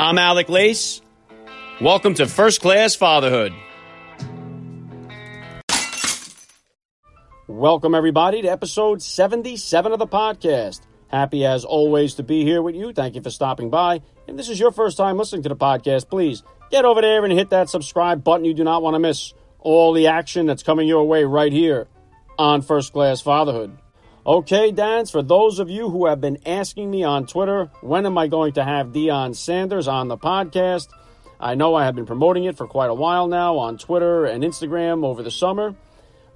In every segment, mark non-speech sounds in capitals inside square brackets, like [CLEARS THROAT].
I'm Alec Lace. Welcome to First Class Fatherhood. Welcome, everybody, to episode 77 of the podcast. Happy as always to be here with you. Thank you for stopping by. If this is your first time listening to the podcast, please get over there and hit that subscribe button. You do not want to miss all the action that's coming your way right here on First Class Fatherhood. Okay, dads, for those of you who have been asking me on Twitter, when am I going to have Deion Sanders on the podcast? I know I have been promoting it for quite a while now on Twitter and Instagram over the summer.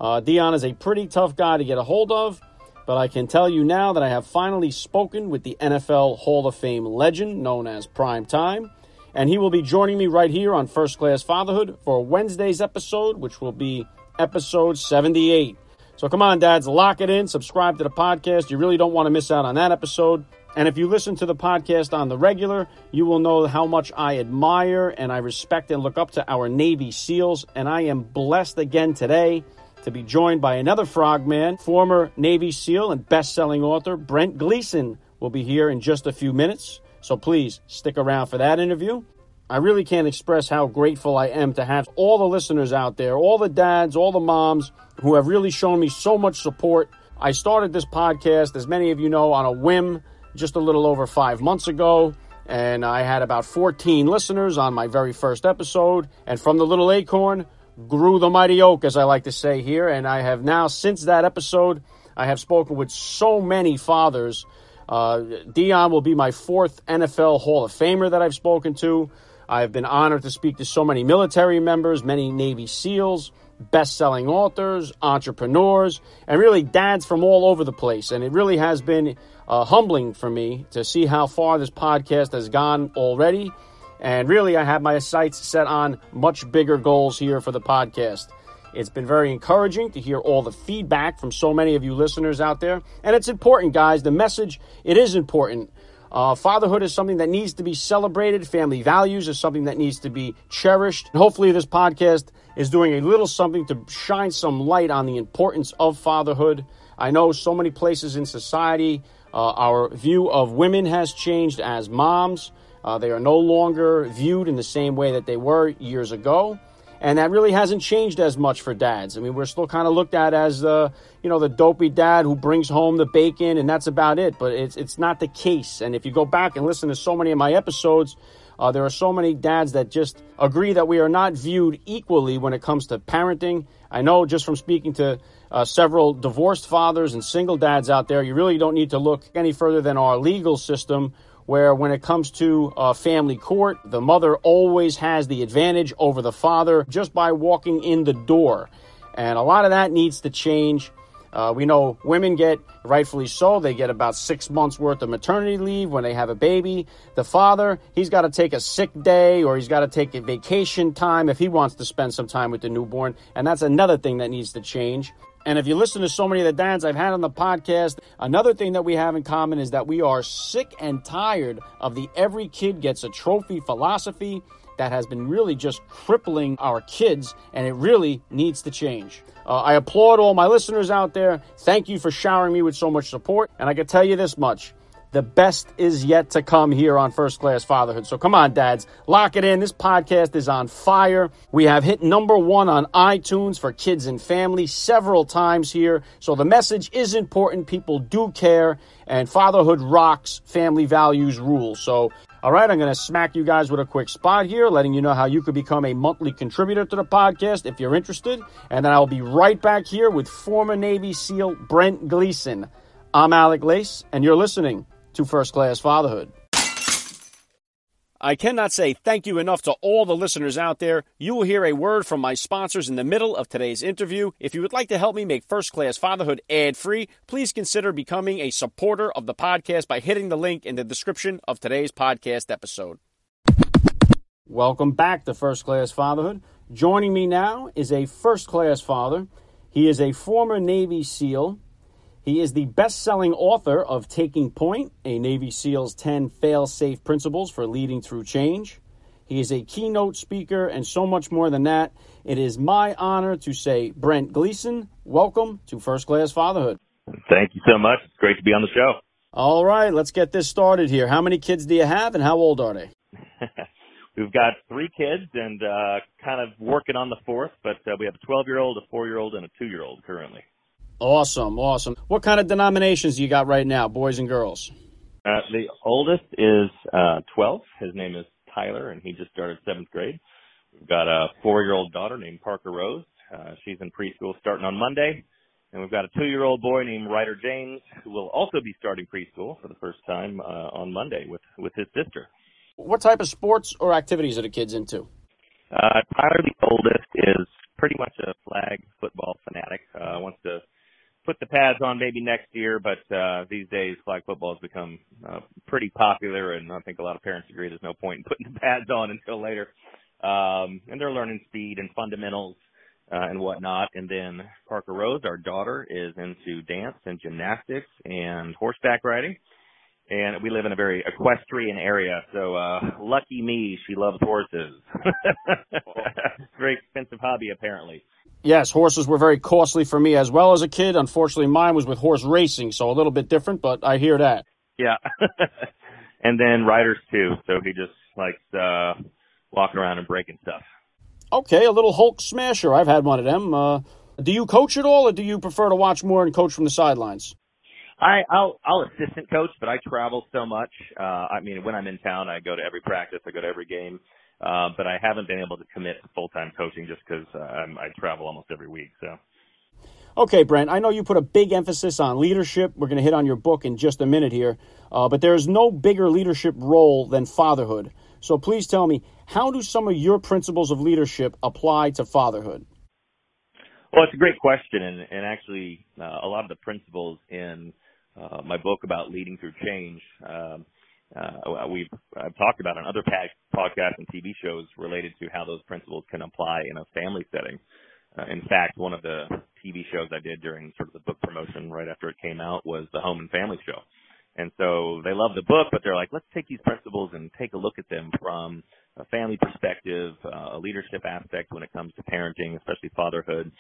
Uh, Deion is a pretty tough guy to get a hold of, but I can tell you now that I have finally spoken with the NFL Hall of Fame legend known as Prime Time, and he will be joining me right here on First Class Fatherhood for Wednesday's episode, which will be episode 78. So come on, dads, lock it in, subscribe to the podcast. You really don't want to miss out on that episode. And if you listen to the podcast on the regular, you will know how much I admire and I respect and look up to our Navy SEALs. And I am blessed again today to be joined by another frogman, former Navy SEAL and best selling author Brent Gleeson will be here in just a few minutes. So please stick around for that interview. I really can't express how grateful I am to have all the listeners out there, all the dads, all the moms who have really shown me so much support. I started this podcast, as many of you know, on a whim just a little over five months ago. And I had about 14 listeners on my very first episode. And from the little acorn grew the mighty oak, as I like to say here. And I have now, since that episode, I have spoken with so many fathers. Uh, Deion will be my fourth NFL Hall of Famer that I've spoken to. I've been honored to speak to so many military members, many Navy SEALs, best selling authors, entrepreneurs, and really dads from all over the place. And it really has been uh, humbling for me to see how far this podcast has gone already. And really, I have my sights set on much bigger goals here for the podcast. It's been very encouraging to hear all the feedback from so many of you listeners out there. And it's important, guys. The message, it is important. Uh, fatherhood is something that needs to be celebrated. Family values is something that needs to be cherished. And hopefully, this podcast is doing a little something to shine some light on the importance of fatherhood. I know so many places in society, uh, our view of women has changed as moms. Uh, they are no longer viewed in the same way that they were years ago. And that really hasn't changed as much for dads. I mean, we're still kind of looked at as the, you know, the dopey dad who brings home the bacon, and that's about it. But it's it's not the case. And if you go back and listen to so many of my episodes, uh, there are so many dads that just agree that we are not viewed equally when it comes to parenting. I know just from speaking to uh, several divorced fathers and single dads out there, you really don't need to look any further than our legal system where when it comes to uh, family court, the mother always has the advantage over the father just by walking in the door. And a lot of that needs to change. Uh, we know women get, rightfully so, they get about six months worth of maternity leave when they have a baby. The father, he's got to take a sick day or he's got to take a vacation time if he wants to spend some time with the newborn. And that's another thing that needs to change. And if you listen to so many of the dads I've had on the podcast, another thing that we have in common is that we are sick and tired of the every kid gets a trophy philosophy that has been really just crippling our kids, and it really needs to change. Uh, I applaud all my listeners out there. Thank you for showering me with so much support. And I can tell you this much the best is yet to come here on First Class Fatherhood. So come on, dads, lock it in. This podcast is on fire. We have hit number one on iTunes for kids and family several times here. So the message is important. People do care, and fatherhood rocks. Family values rule. So all right, I'm going to smack you guys with a quick spot here, letting you know how you could become a monthly contributor to the podcast if you're interested. And then I'll be right back here with former Navy SEAL Brent Gleeson. I'm Alec Lace, and you're listening to First Class Fatherhood. I cannot say thank you enough to all the listeners out there. You will hear a word from my sponsors in the middle of today's interview. If you would like to help me make First Class Fatherhood ad free, please consider becoming a supporter of the podcast by hitting the link in the description of today's podcast episode. Welcome back to First Class Fatherhood. Joining me now is a first class father. He is a former Navy SEAL. He is the best selling author of Taking Point, a Navy SEAL's 10 fail safe principles for leading through change. He is a keynote speaker and so much more than that. It is my honor to say, Brent Gleeson, welcome to First Class Fatherhood. Thank you so much. It's great to be on the show. All right, let's get this started here. How many kids do you have and how old are they? [LAUGHS] we've got three kids and uh, kind of working on the fourth, but uh, we have a 12 year old, a four year old, and a two year old currently. Awesome, awesome. What kind of denominations do you got right now, boys and girls? Uh, the oldest is uh, 12. His name is Tyler, and he just started seventh grade. We've got a four-year-old daughter named Parker Rose. Uh, she's in preschool starting on Monday. And we've got a two-year-old boy named Ryder James who will also be starting preschool for the first time uh, on Monday with, with his sister. What type of sports or activities are the kids into? Uh, Tyler, the oldest, is pretty much a flag football fanatic. Uh, wants to put the pads on maybe next year, but uh, these days flag football has become uh, pretty popular, and I think a lot of parents agree there's no point in [LAUGHS] putting the pads on until later. Um, and they're learning speed and fundamentals uh, and whatnot. And then Parker Rose, our daughter, is into dance and gymnastics and horseback riding. And we live in a very equestrian area, so uh lucky me, she loves horses. [LAUGHS] very expensive hobby apparently. Yes, horses were very costly for me as well as a kid. Unfortunately, mine was with horse racing, so a little bit different, but I hear that. Yeah. [LAUGHS] and then Ryder's too, so he just likes uh walking around and breaking stuff. Okay, a little Hulk smasher. I've had one of them. Uh, do you coach at all, or do you prefer to watch more and coach from the sidelines? I, I'll, I'll assistant coach, but I travel so much. Uh, I mean, when I'm in town, I go to every practice, I go to every game. Uh, but I haven't been able to commit to full time coaching just because uh, I travel almost every week. So. Okay, Brent, I know you put a big emphasis on leadership. We're going to hit on your book in just a minute here. Uh, but there is no bigger leadership role than fatherhood. So please tell me, how do some of your principles of leadership apply to fatherhood? Well, it's a great question, and, and actually, uh, a lot of the principles in uh, my book about leading through change, um, uh, we've I've talked about on other podcasts and TV shows related to how those principles can apply in a family setting. Uh, in fact, one of the TV shows I did during sort of the book promotion right after it came out was the Home and Family Show. And so they love the book, but they're like, let's take these principles and take a look at them from a family perspective, uh, a leadership aspect when it comes to parenting, especially fatherhood.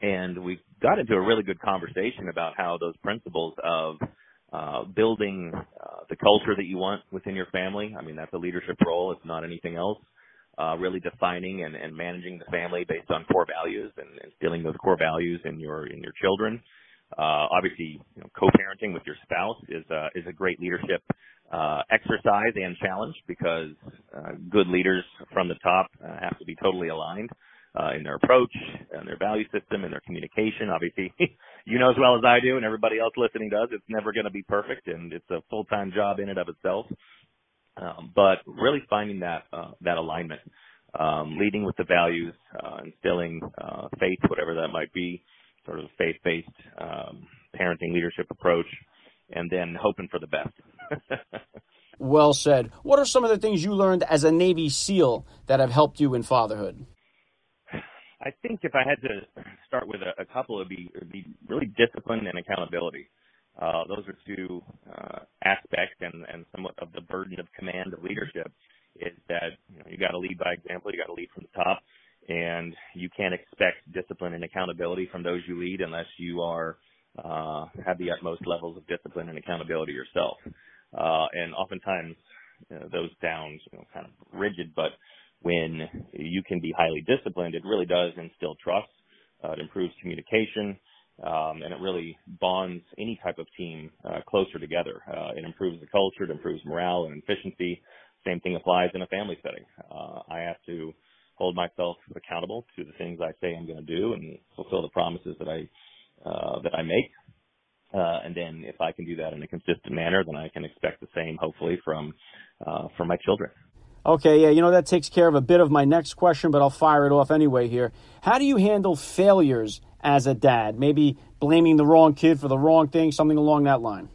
And we got into a really good conversation about how those principles of uh, building uh, the culture that you want within your family. I mean, that's a leadership role. It's not anything else. Uh, really defining and, and managing the family based on core values and instilling those core values in your in your children. Uh, obviously, you know, co-parenting with your spouse is uh, is a great leadership uh, exercise and challenge because uh, good leaders from the top uh, have to be totally aligned uh, in their approach and their value system and their communication. Obviously, [LAUGHS] you know as well as I do, and everybody else listening does. It's never going to be perfect, and it's a full-time job in and of itself. Um, but really finding that uh, that alignment, um, leading with the values, uh, instilling uh, faith, whatever that might be, sort of a faith-based um, parenting leadership approach, and then hoping for the best. [LAUGHS] well said. What are some of the things you learned as a Navy SEAL that have helped you in fatherhood? I think if I had to [CLEARS THROAT] start with a, a couple, it'd be, be really discipline and accountability. Uh, those are two uh, aspects and, and somewhat of the burden of command of leadership is that you know you got to lead by example, you got to lead from the top, and you can't expect discipline and accountability from those you lead unless you are uh, have the utmost levels of discipline and accountability yourself. Uh, and oftentimes you know, those sound you know, kind of rigid, but when you can be highly disciplined, it really does instill trust. Uh, it improves communication, um, and it really bonds any type of team uh, closer together. Uh, it improves the culture, it improves morale and efficiency. Same thing applies in a family setting. Uh, I have to hold myself accountable to the things I say I'm going to do and fulfill the promises that I uh, that I make. Uh, and then if I can do that in a consistent manner, then I can expect the same, hopefully, from from my children. Okay, yeah, you know, that takes care of a bit of my next question, but I'll fire it off anyway here. How do you handle failures as a dad? Maybe blaming the wrong kid for the wrong thing, something along that line?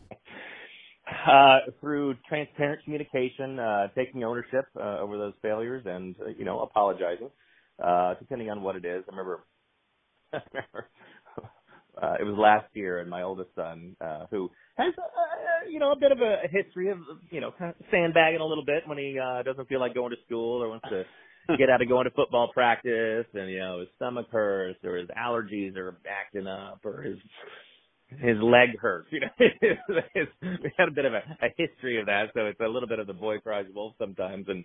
Uh, through transparent communication, uh, taking ownership uh, over those failures, and uh, you know, apologizing, uh, depending on what it is. I remember, [LAUGHS] I remember uh, it was last year, and my oldest son, who has, uh, you know, a bit of a history of, you know, kind of sandbagging a little bit when he uh, doesn't feel like going to school or wants to [LAUGHS] get out of going to football practice, and you know, his stomach hurts or his allergies are acting up or his his leg hurts. You know, [LAUGHS] we had a bit of a, a history of that, so it's a little bit of the boy cries wolf sometimes, and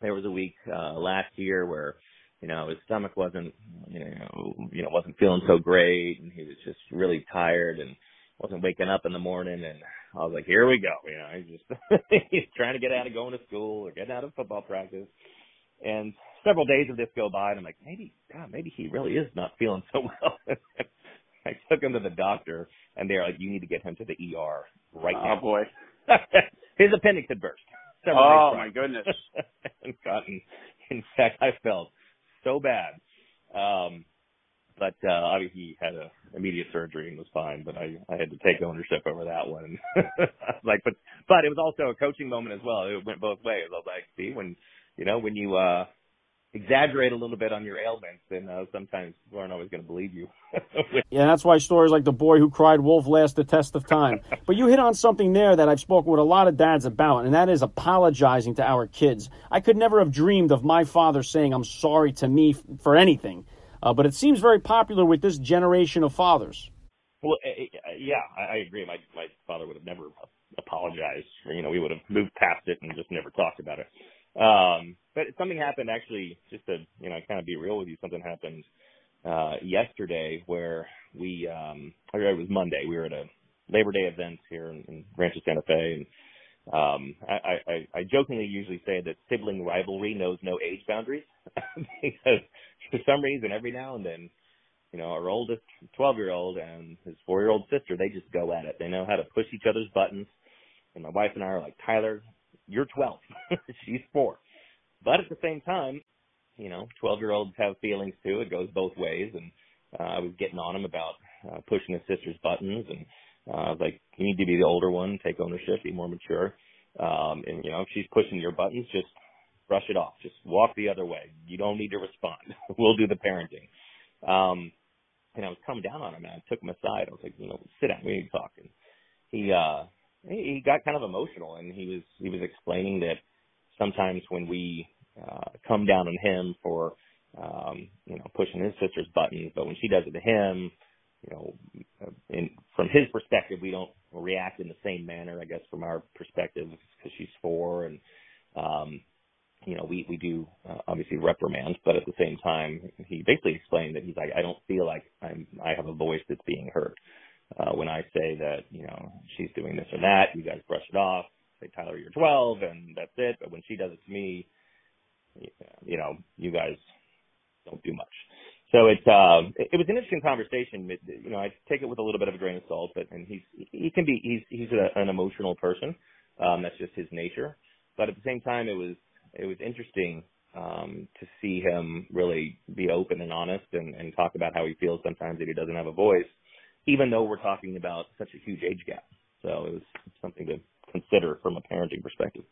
there was a week uh, last year where you know his stomach wasn't you know you know wasn't feeling so great, and he was just really tired and wasn't waking up in the morning. And I was like, here we go. You know, he's just [LAUGHS] he's trying to get out of going to school or getting out of football practice. And several days of this go by, and I'm like, maybe, God, maybe he really is not feeling so [LAUGHS] well. I took him to the doctor, and they're like, you need to get him to the ER right oh, now. Oh boy, [LAUGHS] his appendix had burst. Oh my goodness! and gotten, in fact, I felt so bad. Um, but uh, obviously he had a immediate surgery and was fine. But I I had to take ownership over that one. [LAUGHS] like, but but it was also a coaching moment as well. It went both ways. I was like, see, when you know when you uh exaggerate a little bit on your ailments, then uh, sometimes people aren't always going to believe you. [LAUGHS] yeah, that's why stories like the boy who cried wolf last the test of time. [LAUGHS] but you hit on something there that I've spoken with a lot of dads about, and that is apologizing to our kids. I could never have dreamed of my father saying, I'm sorry to me for anything. Uh, but it seems very popular with this generation of fathers. Well, eh, eh, yeah, I agree. My my father would have never apologized. You know, we would have moved past it and just never talked about it. Um, but something happened actually, just to, you know, kind of be real with you, something happened, uh, yesterday where we, um, it was Monday, we were at a Labor Day event here in, in Rancho Santa Fe and, um, I, I, I jokingly usually say that sibling rivalry knows no age boundaries [LAUGHS] because for some reason every now and then, you know, our oldest 12 year old and his four year old sister, they just go at it. They know how to push each other's buttons. And my wife and I are like, Tyler, you're 12. [LAUGHS] She's four. But at the same time, you know, 12 year olds have feelings too. It goes both ways. And uh, I was getting on him about uh, pushing his sister's buttons. And uh, like, you need to be the older one, take ownership, be more mature. Um, and, you know, if she's pushing your buttons, just brush it off. Just walk the other way. You don't need to respond. [LAUGHS] we'll do the parenting. Um, and I was coming down on him and I took him aside. I was like, you know, sit down. We need to talk. And he, uh, he got kind of emotional and he was he was explaining that sometimes when we uh come down on him for um you know pushing his sister's buttons but when she does it to him you know in from his perspective we don't react in the same manner i guess from our perspective because she's four and um you know we we do uh, obviously reprimand but at the same time he basically explained that he's like i don't feel like i'm i have a voice that's being heard uh, when I say that, you know, she's doing this or that, you guys brush it off, say, Tyler, you're 12 and that's it. But when she does it to me, you know, you guys don't do much. So it's, uh, it, it was an interesting conversation. It, you know, I take it with a little bit of a grain of salt, but, and he's, he can be, he's, he's a, an emotional person. Um, that's just his nature. But at the same time, it was, it was interesting, um, to see him really be open and honest and, and talk about how he feels sometimes that he doesn't have a voice even though we're talking about such a huge age gap. So it was something to consider from a parenting perspective.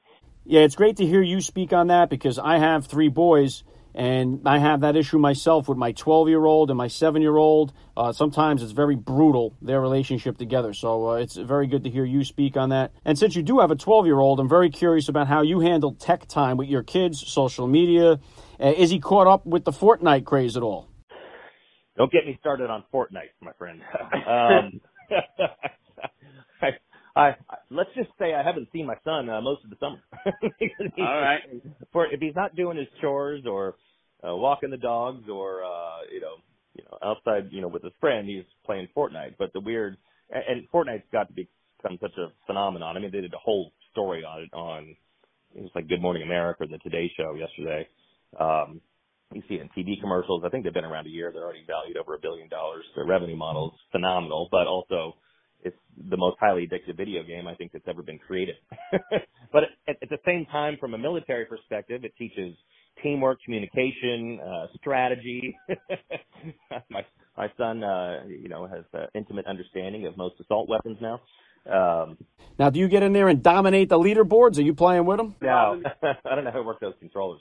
Yeah, it's great to hear you speak on that because I have three boys and I have that issue myself with my 12 year old and my 7 year old. Uh, sometimes it's very brutal, their relationship together. So uh, it's very good to hear you speak on that. And since you do have a 12 year old, I'm very curious about how you handle tech time with your kids, social media. Uh, is he caught up with the Fortnite craze at all? Don't get me started on Fortnite, my friend. [LAUGHS] um, [LAUGHS] I, let's just say I haven't seen my son uh, most of the summer. [LAUGHS] All right. For if he's not doing his chores or uh, walking the dogs or uh, you know, you know, outside, you know, with his friend, he's playing Fortnite. But the weird and, and Fortnite's got to become such a phenomenon. I mean, they did a whole story on it on it was like Good Morning America or the Today Show yesterday. Um, you see it in TV commercials. I think they've been around a year. They're already valued over a billion dollars. Their revenue model is phenomenal, but also it's the most highly addictive video game I think that's ever been created. [LAUGHS] but at, at the same time, from a military perspective, it teaches teamwork, communication, uh, strategy. [LAUGHS] my my son, uh, you know, has uh, intimate understanding of most assault weapons now. Um, now, do you get in there and dominate the leaderboards? Are you playing with them? No, [LAUGHS] I don't know how to work those controllers.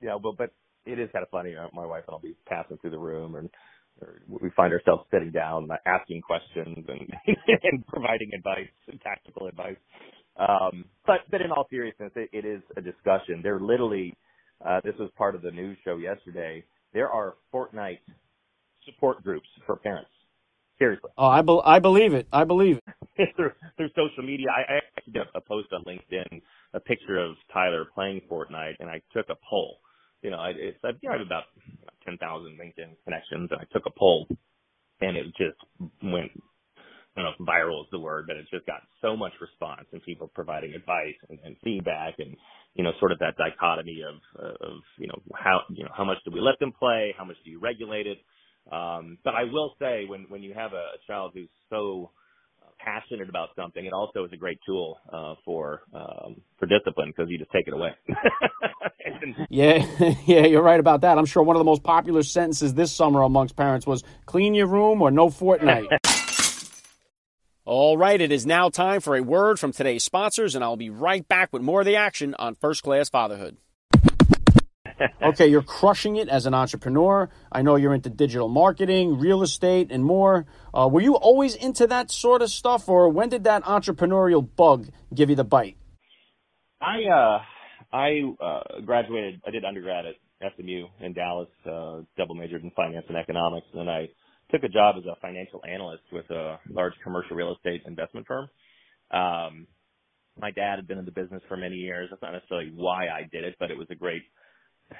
Yeah, but but it is kind of funny. Uh, my wife and I'll be passing through the room, and we find ourselves sitting down, asking questions, and [LAUGHS] and providing advice and tactical advice. Um, but but in all seriousness, it, it is a discussion. They're literally. Uh, this was part of the news show yesterday. There are Fortnite support groups for parents. Seriously. Oh, I, be- I believe it. I believe it. [LAUGHS] through through social media. I, I actually did a post on LinkedIn, a picture of Tyler playing Fortnite, and I took a poll. You know, I, it's I've, you know, I have about ten thousand LinkedIn connections, and I took a poll, and it just went. I don't know if viral is the word, but it's just got so much response and people providing advice and, and feedback and you know sort of that dichotomy of of you know how you know how much do we let them play, how much do you regulate it. Um, but I will say when when you have a, a child who's so passionate about something, it also is a great tool uh, for um, for discipline because you just take it away. [LAUGHS] yeah, [LAUGHS] yeah, you're right about that. I'm sure one of the most popular sentences this summer amongst parents was "clean your room" or "no Fortnite." [LAUGHS] All right, it is now time for a word from today's sponsors, and I'll be right back with more of the action on First Class Fatherhood. Okay, you're crushing it as an entrepreneur. I know you're into digital marketing, real estate, and more. Uh, were you always into that sort of stuff, or when did that entrepreneurial bug give you the bite? I uh, I uh, graduated. I did undergrad at SMU in Dallas, uh, double majored in finance and economics, and I took a job as a financial analyst with a large commercial real estate investment firm. Um, my dad had been in the business for many years. That's not necessarily why I did it, but it was a great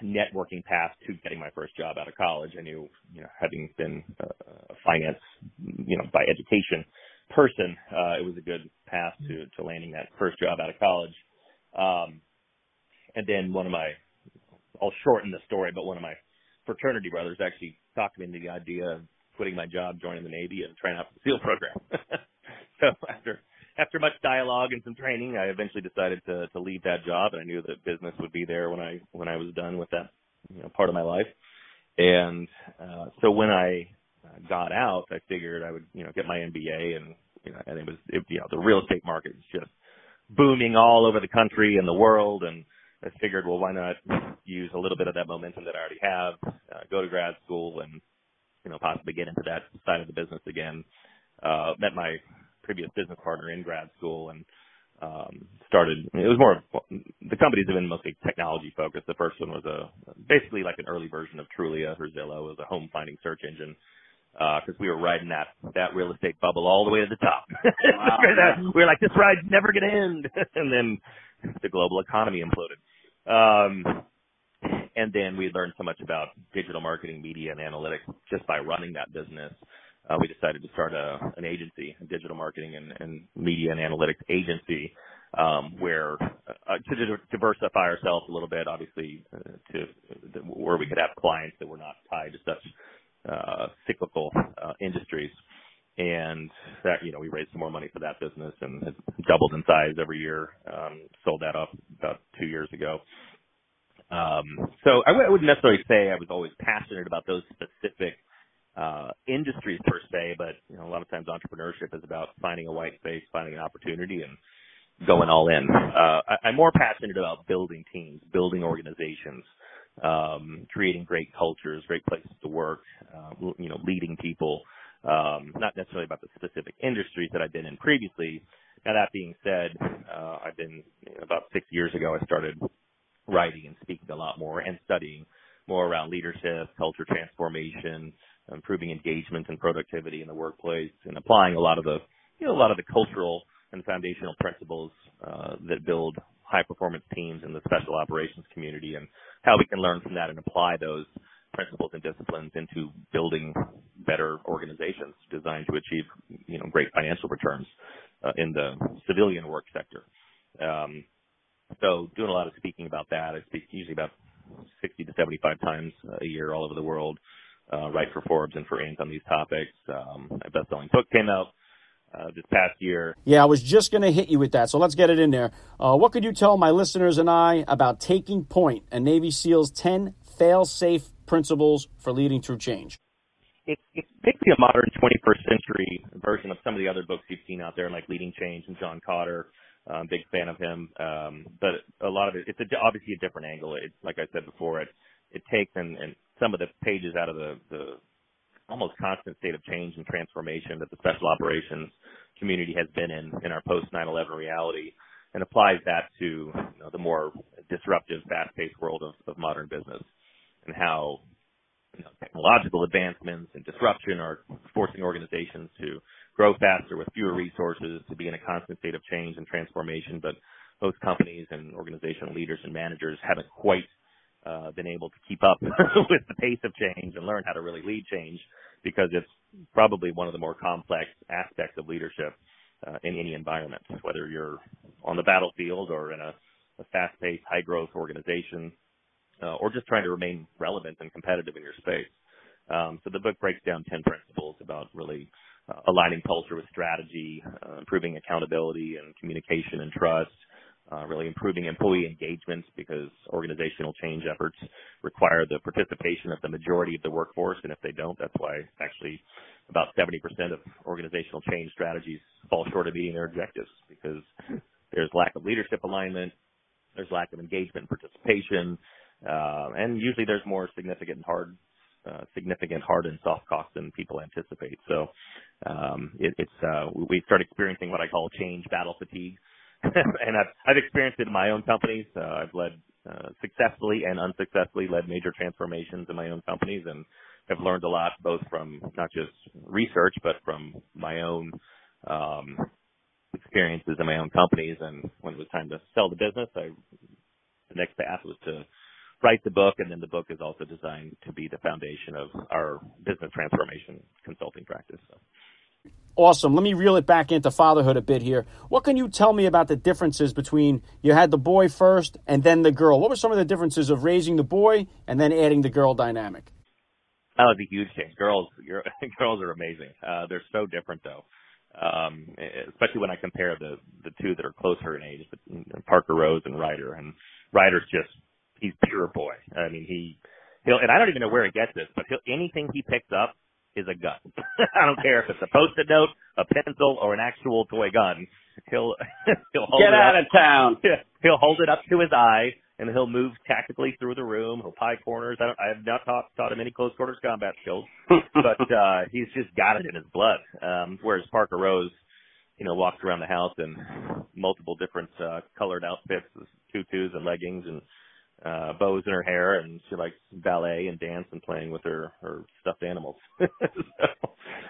networking path to getting my first job out of college. I knew, you know, having been a finance, you know, by education person, uh, it was a good path to, to landing that first job out of college. Um, and then one of my, I'll shorten the story, but one of my fraternity brothers actually talked me into the idea of quitting my job, joining the Navy, and trying out for the SEAL program. [LAUGHS] so after after much dialogue and some training, I eventually decided to to leave that job, and I knew that business would be there when I when I was done with that you know part of my life. And uh, so when I uh, got out, I figured I would you know get my MBA, and you know, and it was it, you know the real estate market is just booming all over the country and the world, and I figured, well, why not use a little bit of that momentum that I already have, uh, go to grad school, and you know possibly get into that side of the business again. Uh, met my previous business partner in grad school and um, started. It was more the companies have been mostly technology focused. The first one was a basically like an early version of Trulia or Zillow, it was a home finding search engine because uh, we were riding that that real estate bubble all the way to the top. [LAUGHS] Wow. we were like, this ride's never going to end, [LAUGHS] and then the global economy imploded. Um, and then we learned so much about digital marketing, media, and analytics just by running that business uh, we decided to start a, an agency, a digital marketing and, and media and analytics agency, um, where uh, to diversify ourselves a little bit, obviously, uh, to, where we could have clients that were not tied to such uh, cyclical uh, industries. And that, you know, we raised some more money for that business and it doubled in size every year. Um, sold that off about two years ago. Um, so I w- I wouldn't necessarily say I was always passionate about those specific uh, industries per se, but you know, a lot of times entrepreneurship is about finding a white space, finding an opportunity, and going all in. Uh, I, I'm more passionate about building teams, building organizations, um, creating great cultures, great places to work, uh, you know, leading people. Um, not necessarily about the specific industries that I've been in previously. Now that being said, uh, I've been about six years ago. I started writing and speaking a lot more and studying more around leadership, culture transformation, improving engagement and productivity in the workplace, and applying a lot of the you know a lot of the cultural and foundational principles uh, that build high performance teams in the special operations community, and how we can learn from that and apply those principles and disciplines into building better organizations designed to achieve you know great financial returns uh, in the civilian work sector. Um, so doing a lot of speaking about that. I speak usually about 60 to 75 times a year all over the world uh, write for Forbes and for Inc. on these topics. Um, my best-selling book came out uh, this past year. Yeah, I was just going to hit you with that, so let's get it in there. Uh, what could you tell my listeners and I about Taking Point, a Navy SEAL's 10 fail-safe principles for leading through change? It's, it's basically a modern 21st century version of some of the other books you've seen out there, like Leading Change and John Kotter. I'm a big fan of him, um, but a lot of it, it's a, obviously a different angle. It's like I said before, it it takes and, and some of the pages out of the, the almost constant state of change and transformation that the special operations community has been in in our post 9/11 reality, and applies that to you know, the more disruptive, fast-paced world of, of modern business, and how you know, technological advancements and disruption are forcing organizations to grow faster with fewer resources, to be in a constant state of change and transformation. But most companies and organizational leaders and managers haven't quite uh, been able to keep up [LAUGHS] with the pace of change and learn how to really lead change because it's probably one of the more complex aspects of leadership uh, in any environment, whether you're on the battlefield or in a, a fast-paced, high-growth organization, uh, or just trying to remain relevant and competitive in your space. Um, so the book breaks down 10 principles about really uh, aligning culture with strategy, uh, improving accountability and communication and trust, uh, really improving employee engagement because organizational change efforts require the participation of the majority of the workforce. And if they don't, that's why actually about 70% of organizational change strategies fall short of meeting their objectives because there's lack of leadership alignment, there's lack of engagement and participation, uh, and usually there's more significant hard uh, significant hard and soft costs than people anticipate. So um, it, it's uh, we start experiencing what I call change battle fatigue, [LAUGHS] and I've, I've experienced it in my own companies. Uh, I've led uh, successfully and unsuccessfully led major transformations in my own companies, and have learned a lot both from not just research but from my own um, experiences in my own companies. And when it was time to sell the business, I the next path was to write the book, and then the book is also designed to be the foundation of our business transformation consulting practice. So. Awesome. Let me reel it back into fatherhood a bit here. What can you tell me about the differences between you had the boy first and then the girl? What were some of the differences of raising the boy and then adding the girl dynamic? That was a huge change. [LAUGHS] Girls, [LAUGHS] girls are amazing. Uh, they're so different though. Um, especially when I compare the the two that are closer in age, Parker Rose and Ryder. And Ryder's just he's pure boy. I mean, he he'll and I don't even know where he gets this, but he'll anything he picks up is a gun. [LAUGHS] I don't care if it's a post-it note, a pencil, or an actual toy gun. He'll [LAUGHS] he'll hold get it out up. of town. [LAUGHS] He'll hold it up to his eye and he'll move tactically through the room. He'll pie corners. I, don't, I have not taught, taught him any close quarters combat skills, but uh, he's just got it in his blood. Um, whereas Parker Rose, you know, walks around the house in multiple different uh, colored outfits, tutus and leggings, and uh bows in her hair and she likes ballet and dance and playing with her her stuffed animals. [LAUGHS]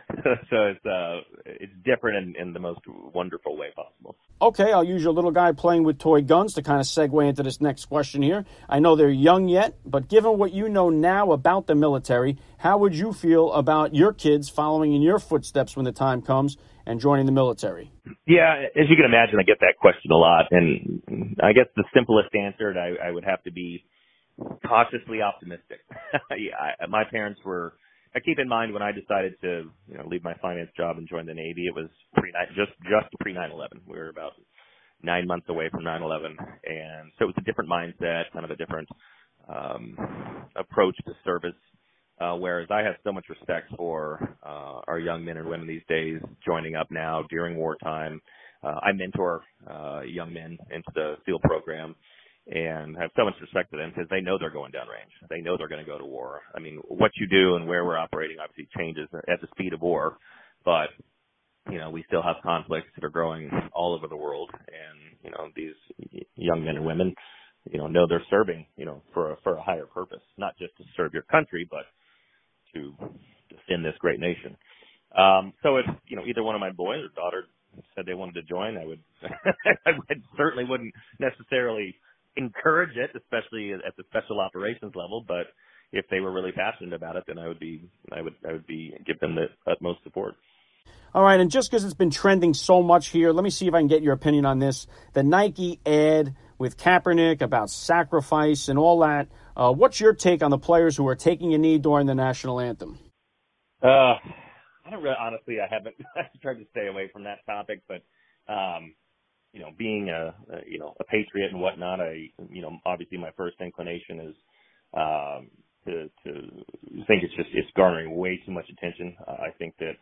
So, [LAUGHS] so it's uh it's different in, in the most wonderful way possible. Okay i'll use your little guy playing with toy guns to kind of segue into this next question here. I know they're young yet but given what you know now about the military how would you feel about your kids following in your footsteps when the time comes and joining the military? Yeah, as you can imagine, I get that question a lot, and I guess the simplest answer I, I would have to be cautiously optimistic. [LAUGHS] yeah, I, my parents were. I keep in mind when I decided to, you know, leave my finance job and join the Navy, it was pre just just pre 9/11. We were about nine months away from 9/11, and so it was a different mindset, kind of a different um, approach to service uh, whereas I have so much respect for uh, our young men and women these days joining up now during wartime. Uh, I mentor uh, young men into the SEAL program and have so much respect for them because they know they're going downrange. They know they're going to go to war. I mean, what you do and where we're operating obviously changes at the speed of war, but you know, we still have conflicts that are growing all over the world and, you know, these young men and women, you know, know they're serving, you know, for a, for a higher purpose, not just to serve your country, but to defend this great nation. Um, so if you know either one of my boys or daughter said they wanted to join, I would [LAUGHS] I would, certainly wouldn't necessarily encourage it, especially at the special operations level. But if they were really passionate about it, then I would be I would I would be give them the utmost support. All right, and just because it's been trending so much here, let me see if I can get your opinion on this. The Nike ad with Kaepernick about sacrifice and all that. Uh, what's your take on the players who are taking a knee during the national anthem? Uh, I don't really, honestly, I haven't, [LAUGHS] I've tried to stay away from that topic, but, um, you know, being a, a, you know, a patriot and whatnot, I, you know, obviously my first inclination is, um, to, to think it's just, it's garnering way too much attention. Uh, I think that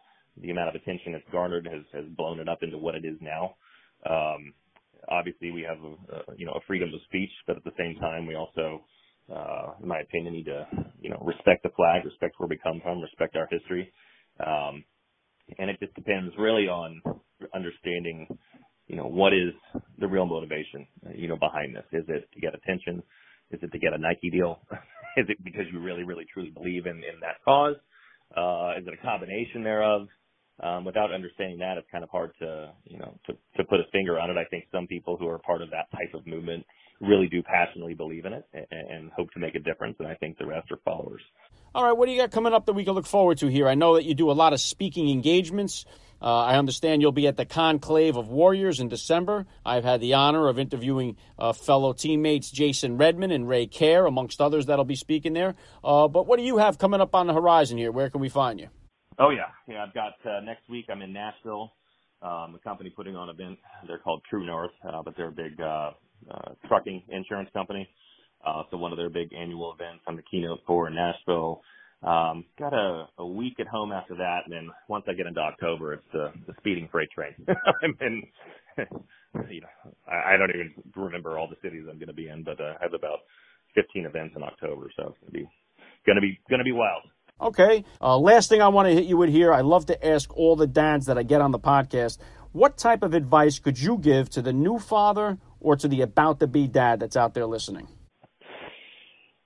the amount of attention it's garnered has, has blown it up into what it is now. Um, obviously we have a, a, you know a freedom of speech, but at the same time we also, uh, in my opinion, need to you know respect the flag, respect where we come from, respect our history, um, and it just depends really on understanding you know what is the real motivation you know behind this. Is it to get attention? Is it to get a Nike deal? [LAUGHS] is it because you really, really, truly believe in in that cause? Uh, is it a combination thereof? Um, without understanding that, it's kind of hard to, you know, to, to put a finger on it. I think some people who are part of that type of movement really do passionately believe in it and, and hope to make a difference. And I think the rest are followers. All right, what do you got coming up that we can look forward to here? I know that you do a lot of speaking engagements. Uh, I understand you'll be at the Conclave of Warriors in December. I've had the honor of interviewing uh, fellow teammates Jason Redman and Ray Kerr, amongst others that'll be speaking there. Uh, but what do you have coming up on the horizon here? Where can we find you? Oh yeah, yeah. I've got uh, next week. I'm in Nashville. Um, a company putting on an event. They're called True North, uh, but they're a big uh, uh, trucking insurance company. Uh, so one of their big annual events I'm the keynote for in Nashville. Um, got a, a week at home after that, and then once I get into October, it's the, the speeding freight train. [LAUGHS] I'm in, [LAUGHS] you know, I, I don't even remember all the cities I'm going to be in, but uh, I have about 15 events in October, so it's going to be going to be going to be wild. Okay. Uh, last thing I want to hit you with here, I love to ask all the dads that I get on the podcast, what type of advice could you give to the new father or to the about to be dad that's out there listening?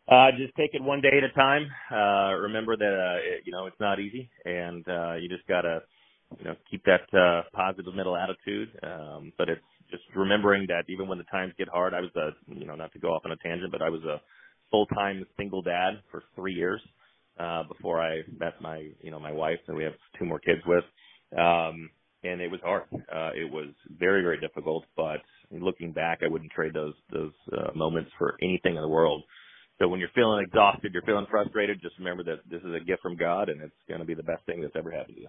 Uh, just take it one day at a time. Uh, remember that, uh, it, you know, it's not easy and, uh, you just gotta, you know, keep that, uh, positive mental attitude. Um, but it's just remembering that even when the times get hard, I was a, you know, not to go off on a tangent, but I was a full-time single dad for three years uh, before I met my, you know, my wife that we have two more kids with. Um, and it was hard. Uh, it was very, very difficult, but looking back, I wouldn't trade those, those, uh, moments for anything in the world. So when you're feeling exhausted, you're feeling frustrated, just remember that this is a gift from God and it's going to be the best thing that's ever happened to you.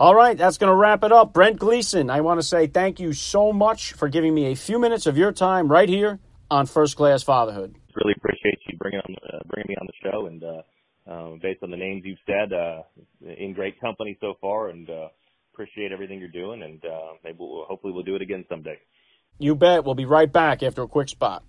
All right, that's going to wrap it up. Brent Gleeson, I want to say thank you so much for giving me a few minutes of your time right here on First Class Fatherhood. Really appreciate you bringing on, uh, bringing me on the show and, uh, um, based on the names you've said, uh, in great company so far, and uh, appreciate everything you're doing. And uh, maybe we'll, hopefully we'll do it again someday. You bet. We'll be right back after a quick spot.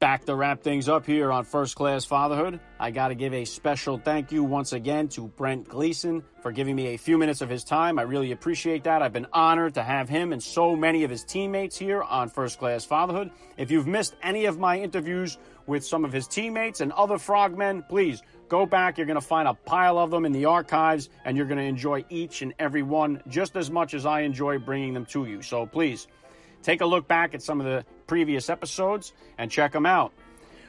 Back to wrap things up here on First Class Fatherhood. I got to give a special thank you once again to Brent Gleeson for giving me a few minutes of his time. I really appreciate that. I've been honored to have him and so many of his teammates here on First Class Fatherhood. If you've missed any of my interviews with some of his teammates and other frogmen, please go back. You're going to find a pile of them in the archives and you're going to enjoy each and every one just as much as I enjoy bringing them to you. So please take a look back at some of the previous episodes and check them out.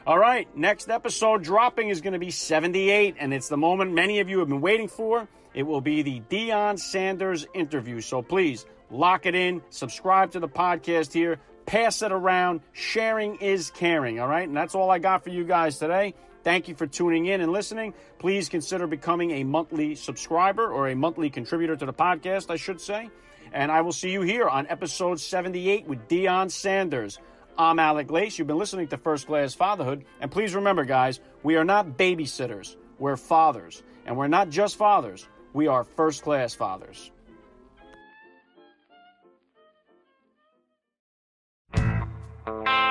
All right, next episode dropping is going to be 78, and it's the moment many of you have been waiting for. It will be the Deion Sanders interview. So please lock it in, subscribe to the podcast here, pass it around. Sharing is caring, all right? And that's all I got for you guys today. Thank you for tuning in and listening. Please consider becoming a monthly subscriber or a monthly contributor to the podcast, I should say. And I will see you here on episode 78 with Deion Sanders. I'm Alec Lace. You've been listening to First Class Fatherhood. And please remember, guys, we are not babysitters. We're fathers. And we're not just fathers, we are first class fathers. Your half